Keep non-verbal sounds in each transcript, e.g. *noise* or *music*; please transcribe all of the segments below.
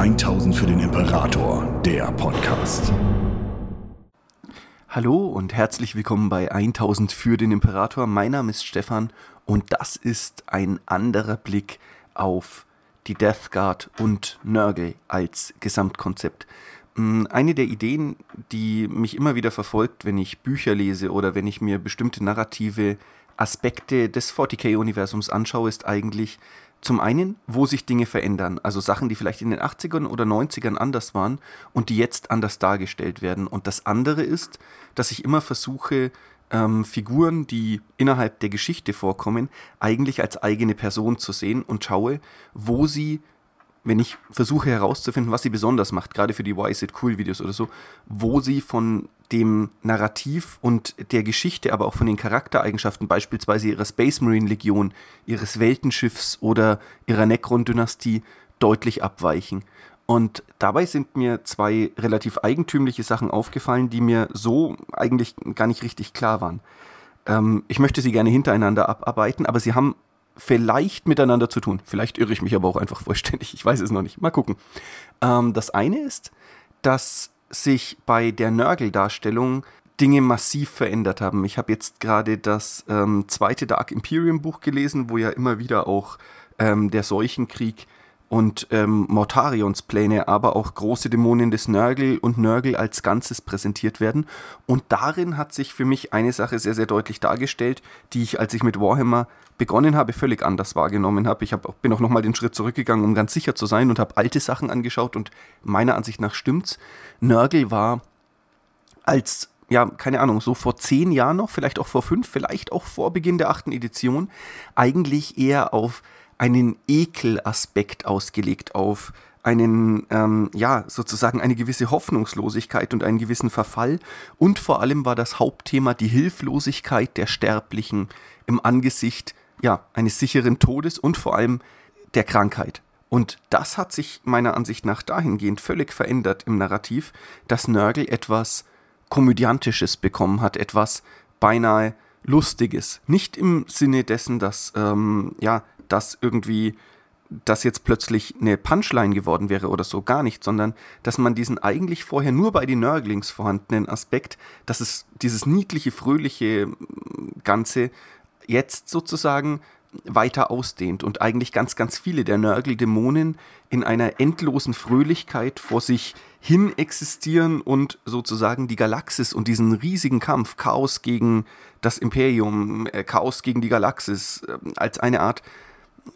1000 für den Imperator, der Podcast. Hallo und herzlich willkommen bei 1000 für den Imperator. Mein Name ist Stefan und das ist ein anderer Blick auf die Death Guard und Nörgel als Gesamtkonzept. Mm, eine der Ideen, die mich immer wieder verfolgt, wenn ich Bücher lese oder wenn ich mir bestimmte narrative Aspekte des 40k-Universums anschaue, ist eigentlich, zum einen, wo sich Dinge verändern, also Sachen, die vielleicht in den 80ern oder 90ern anders waren und die jetzt anders dargestellt werden. Und das andere ist, dass ich immer versuche, ähm, Figuren, die innerhalb der Geschichte vorkommen, eigentlich als eigene Person zu sehen und schaue, wo sie wenn ich versuche herauszufinden, was sie besonders macht, gerade für die Why Is It Cool Videos oder so, wo sie von dem Narrativ und der Geschichte, aber auch von den Charaktereigenschaften, beispielsweise ihrer Space Marine Legion, ihres Weltenschiffs oder ihrer Necron-Dynastie, deutlich abweichen. Und dabei sind mir zwei relativ eigentümliche Sachen aufgefallen, die mir so eigentlich gar nicht richtig klar waren. Ähm, ich möchte sie gerne hintereinander abarbeiten, aber sie haben vielleicht miteinander zu tun. Vielleicht irre ich mich aber auch einfach vollständig. Ich weiß es noch nicht. Mal gucken. Ähm, das eine ist, dass sich bei der Nörgel-Darstellung Dinge massiv verändert haben. Ich habe jetzt gerade das ähm, zweite Dark Imperium Buch gelesen, wo ja immer wieder auch ähm, der Seuchenkrieg und ähm, Mortarions Pläne, aber auch große Dämonen des Nörgel und Nörgel als Ganzes präsentiert werden. Und darin hat sich für mich eine Sache sehr, sehr deutlich dargestellt, die ich, als ich mit Warhammer begonnen habe, völlig anders wahrgenommen habe. Ich hab, bin auch nochmal den Schritt zurückgegangen, um ganz sicher zu sein und habe alte Sachen angeschaut und meiner Ansicht nach stimmt's. Nörgel war als ja, keine Ahnung, so vor zehn Jahren noch, vielleicht auch vor fünf, vielleicht auch vor Beginn der achten Edition, eigentlich eher auf einen Ekelaspekt ausgelegt auf einen, ähm, ja, sozusagen eine gewisse Hoffnungslosigkeit und einen gewissen Verfall. Und vor allem war das Hauptthema die Hilflosigkeit der Sterblichen im Angesicht, ja, eines sicheren Todes und vor allem der Krankheit. Und das hat sich meiner Ansicht nach dahingehend völlig verändert im Narrativ, dass Nörgel etwas Komödiantisches bekommen hat, etwas beinahe Lustiges. Nicht im Sinne dessen, dass ähm, ja, dass irgendwie das jetzt plötzlich eine Punchline geworden wäre oder so, gar nicht, sondern dass man diesen eigentlich vorher nur bei den Nörglings vorhandenen Aspekt, dass es dieses niedliche, fröhliche Ganze jetzt sozusagen weiter ausdehnt und eigentlich ganz, ganz viele der Nörgel-Dämonen in einer endlosen Fröhlichkeit vor sich hin existieren und sozusagen die Galaxis und diesen riesigen Kampf, Chaos gegen das Imperium, äh, Chaos gegen die Galaxis, äh, als eine Art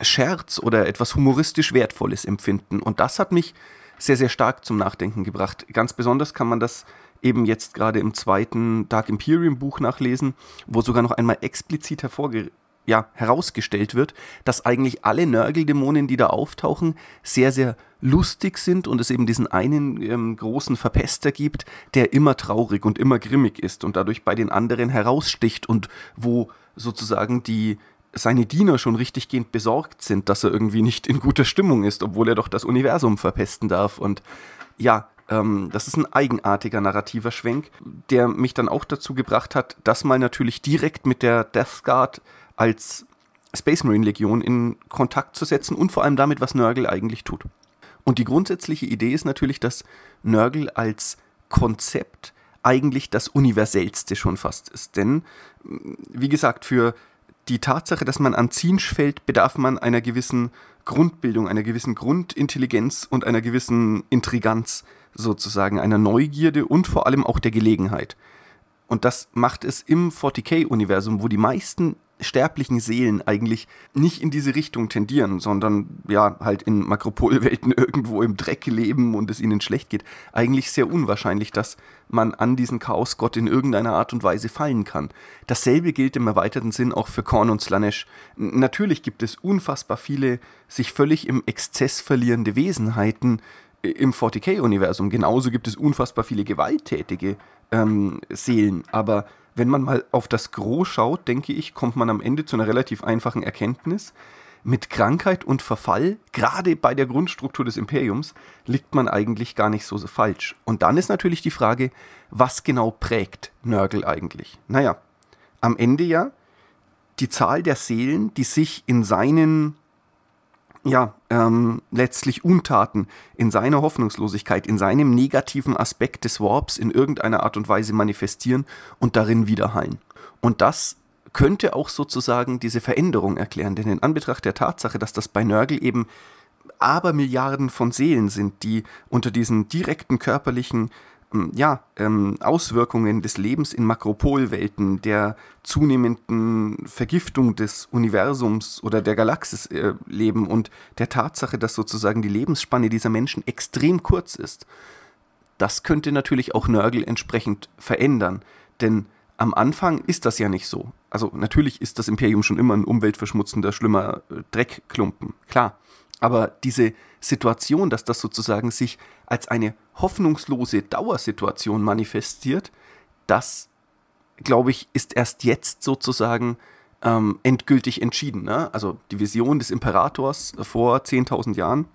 Scherz oder etwas humoristisch Wertvolles empfinden. Und das hat mich sehr, sehr stark zum Nachdenken gebracht. Ganz besonders kann man das eben jetzt gerade im zweiten Dark Imperium Buch nachlesen, wo sogar noch einmal explizit hervorge ja, herausgestellt wird, dass eigentlich alle Nörgeldämonen, die da auftauchen, sehr, sehr lustig sind und es eben diesen einen ähm, großen Verpester gibt, der immer traurig und immer grimmig ist und dadurch bei den anderen heraussticht und wo sozusagen die seine Diener schon richtiggehend besorgt sind, dass er irgendwie nicht in guter Stimmung ist, obwohl er doch das Universum verpesten darf. Und ja, ähm, das ist ein eigenartiger narrativer Schwenk, der mich dann auch dazu gebracht hat, das mal natürlich direkt mit der Death Guard als Space Marine Legion in Kontakt zu setzen und vor allem damit, was Nörgel eigentlich tut. Und die grundsätzliche Idee ist natürlich, dass Nörgel als Konzept eigentlich das universellste schon fast ist. Denn, wie gesagt, für die Tatsache, dass man an Zinsch fällt, bedarf man einer gewissen Grundbildung, einer gewissen Grundintelligenz und einer gewissen Intriganz sozusagen, einer Neugierde und vor allem auch der Gelegenheit. Und das macht es im 40k-Universum, wo die meisten sterblichen Seelen eigentlich nicht in diese Richtung tendieren, sondern ja, halt in Makropolwelten *laughs* irgendwo im Dreck leben und es ihnen schlecht geht, eigentlich sehr unwahrscheinlich, dass man an diesen Chaosgott in irgendeiner Art und Weise fallen kann. Dasselbe gilt im erweiterten Sinn auch für Korn und Slanesh. Natürlich gibt es unfassbar viele sich völlig im Exzess verlierende Wesenheiten äh, im 40k-Universum. Genauso gibt es unfassbar viele gewalttätige ähm, Seelen, aber wenn man mal auf das Gros schaut, denke ich, kommt man am Ende zu einer relativ einfachen Erkenntnis. Mit Krankheit und Verfall, gerade bei der Grundstruktur des Imperiums, liegt man eigentlich gar nicht so falsch. Und dann ist natürlich die Frage, was genau prägt Nörgel eigentlich? Naja, am Ende ja die Zahl der Seelen, die sich in seinen ja, ähm, letztlich Untaten in seiner Hoffnungslosigkeit, in seinem negativen Aspekt des Warps in irgendeiner Art und Weise manifestieren und darin widerhallen. Und das könnte auch sozusagen diese Veränderung erklären, denn in Anbetracht der Tatsache, dass das bei Nörgel eben Abermilliarden von Seelen sind, die unter diesen direkten körperlichen ja, ähm, Auswirkungen des Lebens in Makropolwelten, der zunehmenden Vergiftung des Universums oder der Galaxis äh, leben und der Tatsache, dass sozusagen die Lebensspanne dieser Menschen extrem kurz ist. Das könnte natürlich auch Nörgel entsprechend verändern, denn am Anfang ist das ja nicht so. Also natürlich ist das Imperium schon immer ein umweltverschmutzender, schlimmer äh, Dreckklumpen, klar. Aber diese Situation, dass das sozusagen sich als eine hoffnungslose Dauersituation manifestiert, das, glaube ich, ist erst jetzt sozusagen ähm, endgültig entschieden. Ne? Also die Vision des Imperators vor 10.000 Jahren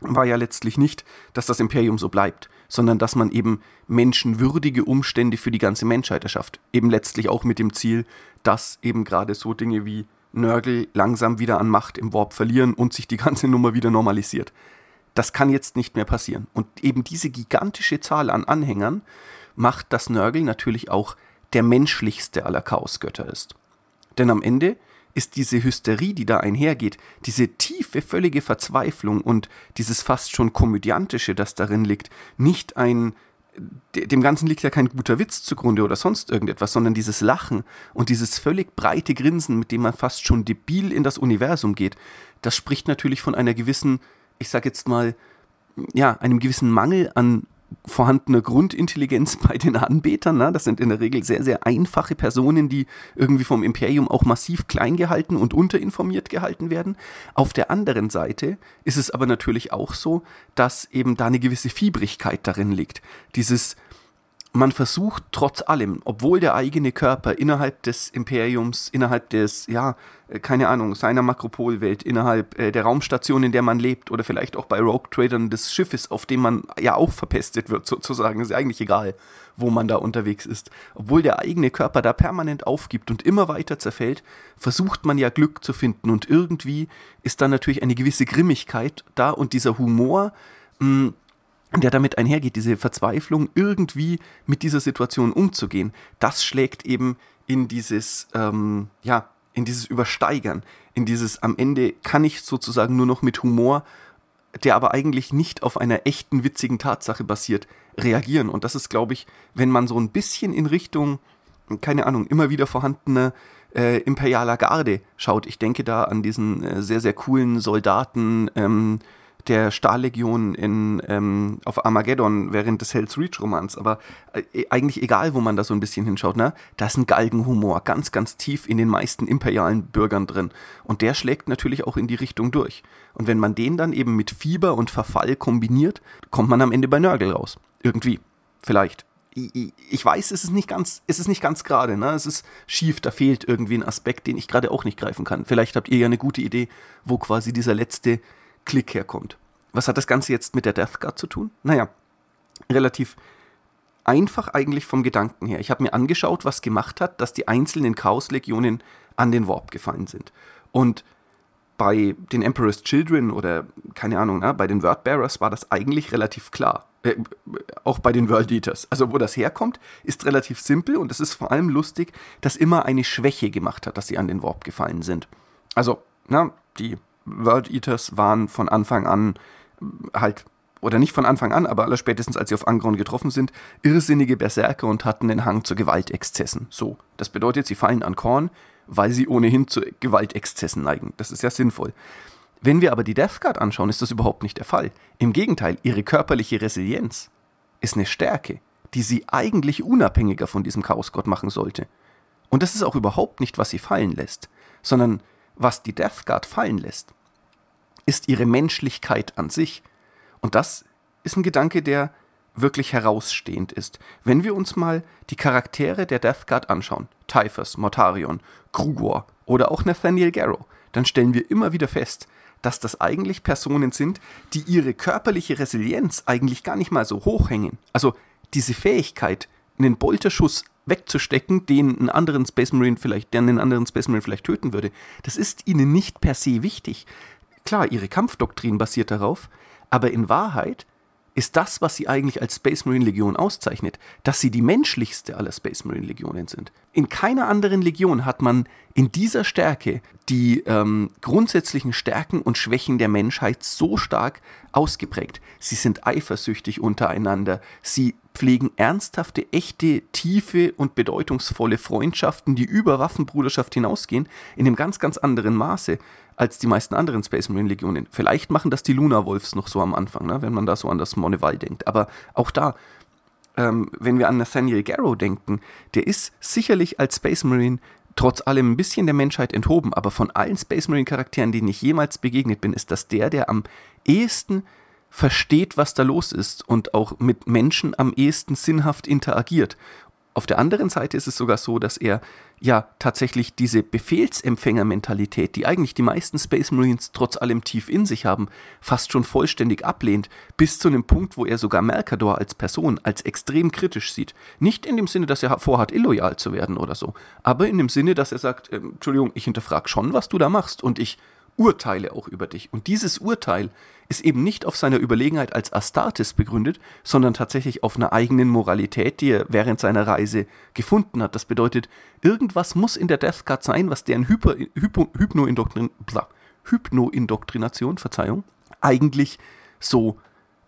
war ja letztlich nicht, dass das Imperium so bleibt, sondern dass man eben menschenwürdige Umstände für die ganze Menschheit erschafft. Eben letztlich auch mit dem Ziel, dass eben gerade so Dinge wie Nörgel langsam wieder an Macht im Warp verlieren und sich die ganze Nummer wieder normalisiert. Das kann jetzt nicht mehr passieren. Und eben diese gigantische Zahl an Anhängern macht, dass Nörgel natürlich auch der menschlichste aller Chaosgötter ist. Denn am Ende ist diese Hysterie, die da einhergeht, diese tiefe, völlige Verzweiflung und dieses fast schon komödiantische, das darin liegt, nicht ein dem Ganzen liegt ja kein guter Witz zugrunde oder sonst irgendetwas, sondern dieses Lachen und dieses völlig breite Grinsen, mit dem man fast schon debil in das Universum geht, das spricht natürlich von einer gewissen, ich sag jetzt mal, ja, einem gewissen Mangel an vorhandener Grundintelligenz bei den Anbetern. Ne? Das sind in der Regel sehr, sehr einfache Personen, die irgendwie vom Imperium auch massiv klein gehalten und unterinformiert gehalten werden. Auf der anderen Seite ist es aber natürlich auch so, dass eben da eine gewisse Fiebrigkeit darin liegt. Dieses man versucht trotz allem, obwohl der eigene Körper innerhalb des Imperiums, innerhalb des, ja, äh, keine Ahnung, seiner Makropolwelt, innerhalb äh, der Raumstation, in der man lebt, oder vielleicht auch bei Rogue Tradern des Schiffes, auf dem man ja auch verpestet wird, *laughs* sozusagen, ist ja eigentlich egal, wo man da unterwegs ist. Obwohl der eigene Körper da permanent aufgibt und immer weiter zerfällt, versucht man ja Glück zu finden und irgendwie ist da natürlich eine gewisse Grimmigkeit da und dieser Humor, mh, hm, der damit einhergeht, diese Verzweiflung, irgendwie mit dieser Situation umzugehen, das schlägt eben in dieses, ähm, ja, in dieses Übersteigern, in dieses am Ende kann ich sozusagen nur noch mit Humor, der aber eigentlich nicht auf einer echten witzigen Tatsache basiert, reagieren. Und das ist, glaube ich, wenn man so ein bisschen in Richtung, keine Ahnung, immer wieder vorhandene äh, imperialer Garde schaut. Ich denke da an diesen äh, sehr, sehr coolen Soldaten, ähm, der Stahllegion in, ähm, auf Armageddon während des Hell's Reach Romans, aber äh, eigentlich egal, wo man da so ein bisschen hinschaut, ne? Da ist ein Galgenhumor ganz, ganz tief in den meisten imperialen Bürgern drin. Und der schlägt natürlich auch in die Richtung durch. Und wenn man den dann eben mit Fieber und Verfall kombiniert, kommt man am Ende bei Nörgel raus. Irgendwie. Vielleicht. Ich, ich weiß, es ist nicht ganz, es ist nicht ganz gerade, ne? Es ist schief, da fehlt irgendwie ein Aspekt, den ich gerade auch nicht greifen kann. Vielleicht habt ihr ja eine gute Idee, wo quasi dieser letzte Klick herkommt. Was hat das Ganze jetzt mit der Death Guard zu tun? Naja, relativ einfach eigentlich vom Gedanken her. Ich habe mir angeschaut, was gemacht hat, dass die einzelnen Chaos-Legionen an den Warp gefallen sind. Und bei den Emperor's Children oder keine Ahnung, na, bei den Wordbearers war das eigentlich relativ klar. Äh, auch bei den World Eaters. Also wo das herkommt, ist relativ simpel und es ist vor allem lustig, dass immer eine Schwäche gemacht hat, dass sie an den Warp gefallen sind. Also, na, die World Eaters waren von Anfang an halt, oder nicht von Anfang an, aber allerspätestens als sie auf Angron getroffen sind, irrsinnige Berserker und hatten den Hang zu Gewaltexzessen. So, das bedeutet, sie fallen an Korn, weil sie ohnehin zu Gewaltexzessen neigen. Das ist ja sinnvoll. Wenn wir aber die Death Guard anschauen, ist das überhaupt nicht der Fall. Im Gegenteil, ihre körperliche Resilienz ist eine Stärke, die sie eigentlich unabhängiger von diesem Chaosgott machen sollte. Und das ist auch überhaupt nicht, was sie fallen lässt, sondern was die Death Guard fallen lässt, ist ihre Menschlichkeit an sich. Und das ist ein Gedanke, der wirklich herausstehend ist. Wenn wir uns mal die Charaktere der Death Guard anschauen, Typhus, Mortarion, Krugor oder auch Nathaniel Garrow, dann stellen wir immer wieder fest, dass das eigentlich Personen sind, die ihre körperliche Resilienz eigentlich gar nicht mal so hoch hängen. Also diese Fähigkeit, einen Bolterschuss wegzustecken, den einen anderen Space Marine vielleicht, der einen anderen Space Marine vielleicht töten würde, das ist ihnen nicht per se wichtig. klar, ihre Kampfdoktrin basiert darauf, aber in Wahrheit ist das, was sie eigentlich als Space Marine Legion auszeichnet, dass sie die menschlichste aller Space Marine Legionen sind. In keiner anderen Legion hat man in dieser Stärke die ähm, grundsätzlichen Stärken und Schwächen der Menschheit so stark ausgeprägt. Sie sind eifersüchtig untereinander, sie pflegen ernsthafte, echte, tiefe und bedeutungsvolle Freundschaften, die über Waffenbruderschaft hinausgehen, in einem ganz, ganz anderen Maße als die meisten anderen Space Marine Legionen. Vielleicht machen das die Luna Wolves noch so am Anfang, ne, wenn man da so an das Moneval denkt. Aber auch da, ähm, wenn wir an Nathaniel Garrow denken, der ist sicherlich als Space Marine trotz allem ein bisschen der Menschheit enthoben, aber von allen Space Marine Charakteren, denen ich jemals begegnet bin, ist das der, der am ehesten versteht, was da los ist und auch mit Menschen am ehesten sinnhaft interagiert. Auf der anderen Seite ist es sogar so, dass er ja tatsächlich diese Befehlsempfängermentalität, die eigentlich die meisten Space Marines trotz allem tief in sich haben, fast schon vollständig ablehnt, bis zu einem Punkt, wo er sogar Mercador als Person als extrem kritisch sieht. Nicht in dem Sinne, dass er vorhat, illoyal zu werden oder so, aber in dem Sinne, dass er sagt, äh, Entschuldigung, ich hinterfrage schon, was du da machst und ich urteile auch über dich. Und dieses Urteil ist eben nicht auf seiner Überlegenheit als Astartes begründet, sondern tatsächlich auf einer eigenen Moralität, die er während seiner Reise gefunden hat. Das bedeutet, irgendwas muss in der Death Guard sein, was deren Hyper, Hypo, Hypnoindoktrin, Hypnoindoktrination, Verzeihung, eigentlich so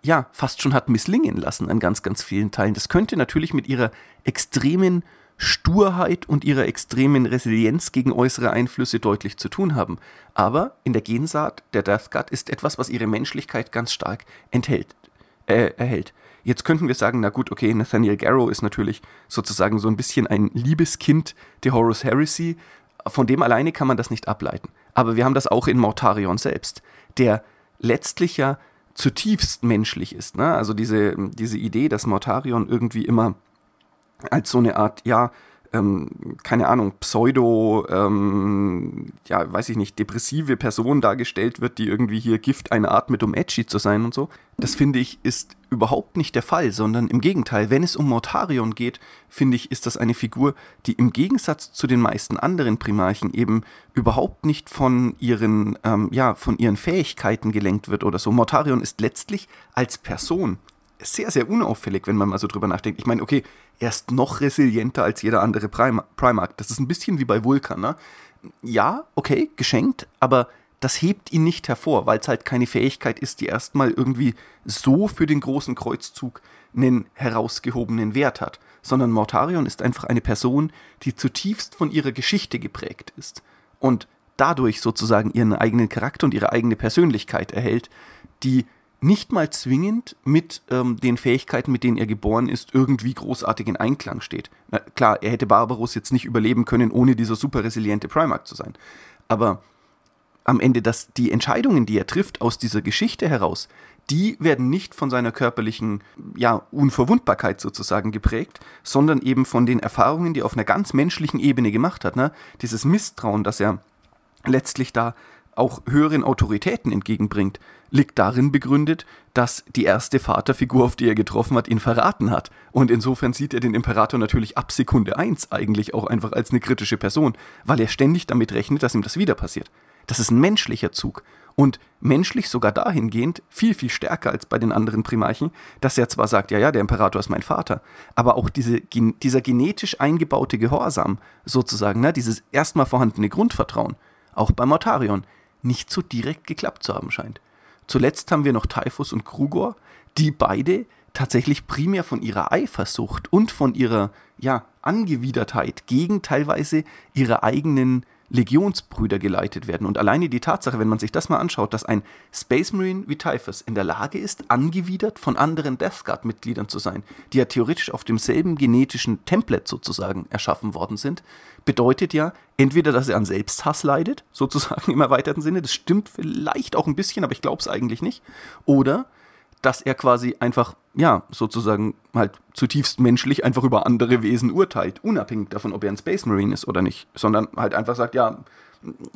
ja, fast schon hat misslingen lassen an ganz, ganz vielen Teilen. Das könnte natürlich mit ihrer extremen Sturheit und ihrer extremen Resilienz gegen äußere Einflüsse deutlich zu tun haben. Aber in der Gensaat der Death Guard ist etwas, was ihre Menschlichkeit ganz stark enthält, äh, erhält. Jetzt könnten wir sagen, na gut, okay, Nathaniel Garrow ist natürlich sozusagen so ein bisschen ein Liebeskind der Horus Heresy. Von dem alleine kann man das nicht ableiten. Aber wir haben das auch in Mortarion selbst, der letztlich ja zutiefst menschlich ist. Ne? Also diese, diese Idee, dass Mortarion irgendwie immer als so eine Art, ja, ähm, keine Ahnung, Pseudo, ähm, ja, weiß ich nicht, depressive Person dargestellt wird, die irgendwie hier Gift eine atmet, um edgy zu sein und so. Das finde ich ist überhaupt nicht der Fall, sondern im Gegenteil, wenn es um Mortarion geht, finde ich, ist das eine Figur, die im Gegensatz zu den meisten anderen Primarchen eben überhaupt nicht von ihren, ähm, ja, von ihren Fähigkeiten gelenkt wird oder so. Mortarion ist letztlich als Person sehr, sehr unauffällig, wenn man mal so drüber nachdenkt. Ich meine, okay, er ist noch resilienter als jeder andere Prim Primark. Das ist ein bisschen wie bei Vulkan, ne? Ja, okay, geschenkt, aber das hebt ihn nicht hervor, weil es halt keine Fähigkeit ist, die erstmal irgendwie so für den großen Kreuzzug einen herausgehobenen Wert hat, sondern Mortarion ist einfach eine Person, die zutiefst von ihrer Geschichte geprägt ist und dadurch sozusagen ihren eigenen Charakter und ihre eigene Persönlichkeit erhält, die nicht mal zwingend mit ähm, den Fähigkeiten, mit denen er geboren ist, irgendwie großartig in Einklang steht. Na, klar, er hätte Barbaros jetzt nicht überleben können, ohne dieser super resiliente Primark zu sein. Aber am Ende, dass die Entscheidungen, die er trifft aus dieser Geschichte heraus, die werden nicht von seiner körperlichen ja, Unverwundbarkeit sozusagen geprägt, sondern eben von den Erfahrungen, die er auf einer ganz menschlichen Ebene gemacht hat. Ne? Dieses Misstrauen, das er letztlich da auch höheren Autoritäten entgegenbringt, liegt darin begründet, dass die erste Vaterfigur, auf die er getroffen hat, ihn verraten hat. Und insofern sieht er den Imperator natürlich ab Sekunde 1 eigentlich auch einfach als eine kritische Person, weil er ständig damit rechnet, dass ihm das wieder passiert. Das ist ein menschlicher Zug. Und menschlich sogar dahingehend viel, viel stärker als bei den anderen Primarchen, dass er zwar sagt, ja, ja, der Imperator ist mein Vater, aber auch diese, dieser genetisch eingebaute Gehorsam sozusagen, ne, dieses erstmal vorhandene Grundvertrauen, auch bei Mortarion, nicht so direkt geklappt zu haben scheint. Zuletzt haben wir noch Typhus und Krugor, die beide tatsächlich primär von ihrer Eifersucht und von ihrer ja, Angewidertheit gegen teilweise ihre eigenen Legionsbrüder geleitet werden. Und alleine die Tatsache, wenn man sich das mal anschaut, dass ein Space Marine wie Typhus in der Lage ist, angewidert von anderen Death Guard-Mitgliedern zu sein, die ja theoretisch auf demselben genetischen Template sozusagen erschaffen worden sind, bedeutet ja entweder, dass er an Selbsthass leidet, sozusagen im erweiterten Sinne, das stimmt vielleicht auch ein bisschen, aber ich glaube es eigentlich nicht, oder dass er quasi einfach, ja, sozusagen halt zutiefst menschlich einfach über andere Wesen urteilt, unabhängig davon, ob er ein Space Marine ist oder nicht, sondern halt einfach sagt, ja,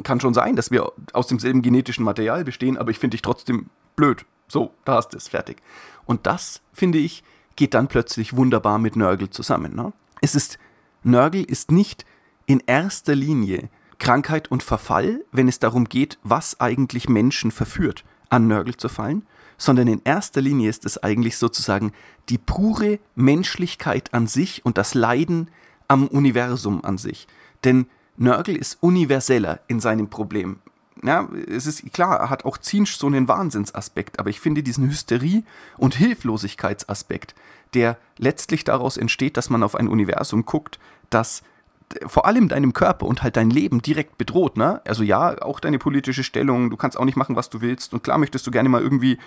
kann schon sein, dass wir aus demselben genetischen Material bestehen, aber ich finde dich trotzdem blöd. So, da hast du es, fertig. Und das, finde ich, geht dann plötzlich wunderbar mit Nörgel zusammen. Ne? Es ist, Nörgel ist nicht in erster Linie Krankheit und Verfall, wenn es darum geht, was eigentlich Menschen verführt, an Nörgel zu fallen, sondern in erster Linie ist es eigentlich sozusagen die pure Menschlichkeit an sich und das Leiden am Universum an sich. Denn Nörgel ist universeller in seinem Problem. Ja, es ist klar, er hat auch Zinsch so einen Wahnsinnsaspekt, aber ich finde diesen Hysterie- und Hilflosigkeitsaspekt, der letztlich daraus entsteht, dass man auf ein Universum guckt, das vor allem deinem Körper und halt dein Leben direkt bedroht, ne? Also ja, auch deine politische Stellung, du kannst auch nicht machen, was du willst und klar möchtest du gerne mal irgendwie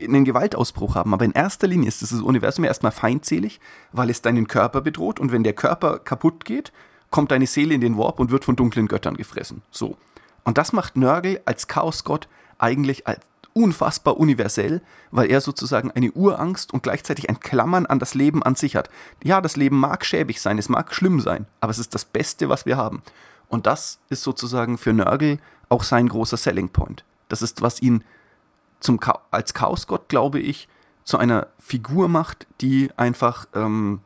einen Gewaltausbruch haben, aber in erster Linie ist dieses Universum erstmal feindselig, weil es deinen Körper bedroht und wenn der Körper kaputt geht, kommt deine Seele in den Warp und wird von dunklen Göttern gefressen. So. Und das macht Nörgel als Chaosgott eigentlich als unfassbar universell, weil er sozusagen eine Urangst und gleichzeitig ein Klammern an das Leben an sich hat. Ja, das Leben mag schäbig sein, es mag schlimm sein, aber es ist das Beste, was wir haben. Und das ist sozusagen für Nörgel auch sein großer Selling Point. Das ist, was ihn zum Cha als Chaosgott, glaube ich, zu einer Figur macht, die einfach ähm,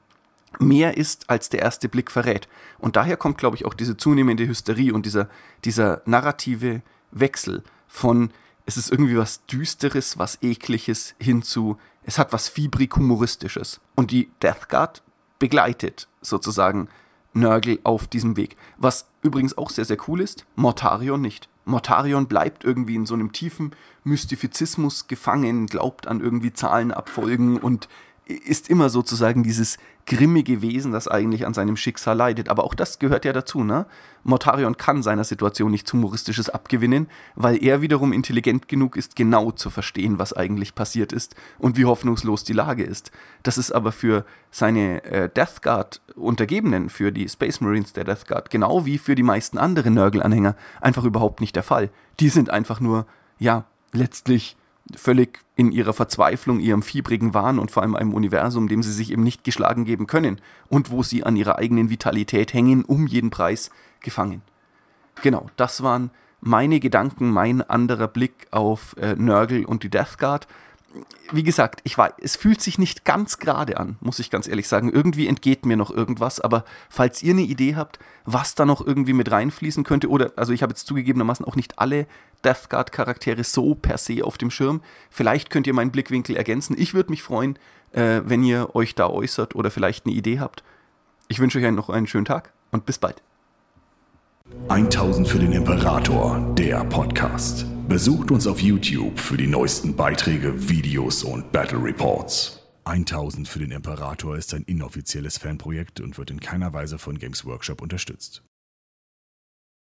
mehr ist, als der erste Blick verrät. Und daher kommt, glaube ich, auch diese zunehmende Hysterie und dieser, dieser narrative Wechsel von es ist irgendwie was Düsteres, was Ekliges hinzu, es hat was fiebrig-humoristisches. Und die Death Guard begleitet sozusagen Nörgel auf diesem Weg. Was übrigens auch sehr, sehr cool ist, Mortarion nicht. Mortarion bleibt irgendwie in so einem tiefen Mystizismus gefangen, glaubt an irgendwie Zahlenabfolgen und ist immer sozusagen dieses grimmige Wesen, das eigentlich an seinem Schicksal leidet. Aber auch das gehört ja dazu, ne? Mortarion kann seiner Situation nichts Humoristisches abgewinnen, weil er wiederum intelligent genug ist, genau zu verstehen, was eigentlich passiert ist und wie hoffnungslos die Lage ist. Das ist aber für seine äh, Death Guard Untergebenen, für die Space Marines der Death Guard, genau wie für die meisten anderen Nörgel-Anhänger, einfach überhaupt nicht der Fall. Die sind einfach nur, ja, letztlich völlig in ihrer Verzweiflung, ihrem fiebrigen Wahn und vor allem einem Universum, dem sie sich eben nicht geschlagen geben können und wo sie an ihrer eigenen Vitalität hängen, um jeden Preis gefangen. Genau, das waren meine Gedanken, mein anderer Blick auf äh, Nörgel und die Death Guard wie gesagt, ich weiß, es fühlt sich nicht ganz gerade an, muss ich ganz ehrlich sagen. Irgendwie entgeht mir noch irgendwas, aber falls ihr eine Idee habt, was da noch irgendwie mit reinfließen könnte, oder, also ich habe jetzt zugegebenermaßen auch nicht alle Death Guard Charaktere so per se auf dem Schirm, vielleicht könnt ihr meinen Blickwinkel ergänzen. Ich würde mich freuen, äh, wenn ihr euch da äußert oder vielleicht eine Idee habt. Ich wünsche euch noch einen schönen Tag und bis bald. 1000 für den Imperator, der Podcast. Besucht uns auf YouTube für die neuesten Beiträge, Videos und Battle Reports. 1000 für den Imperator ist ein inoffizielles Fanprojekt und wird in keiner Weise von Games Workshop unterstützt.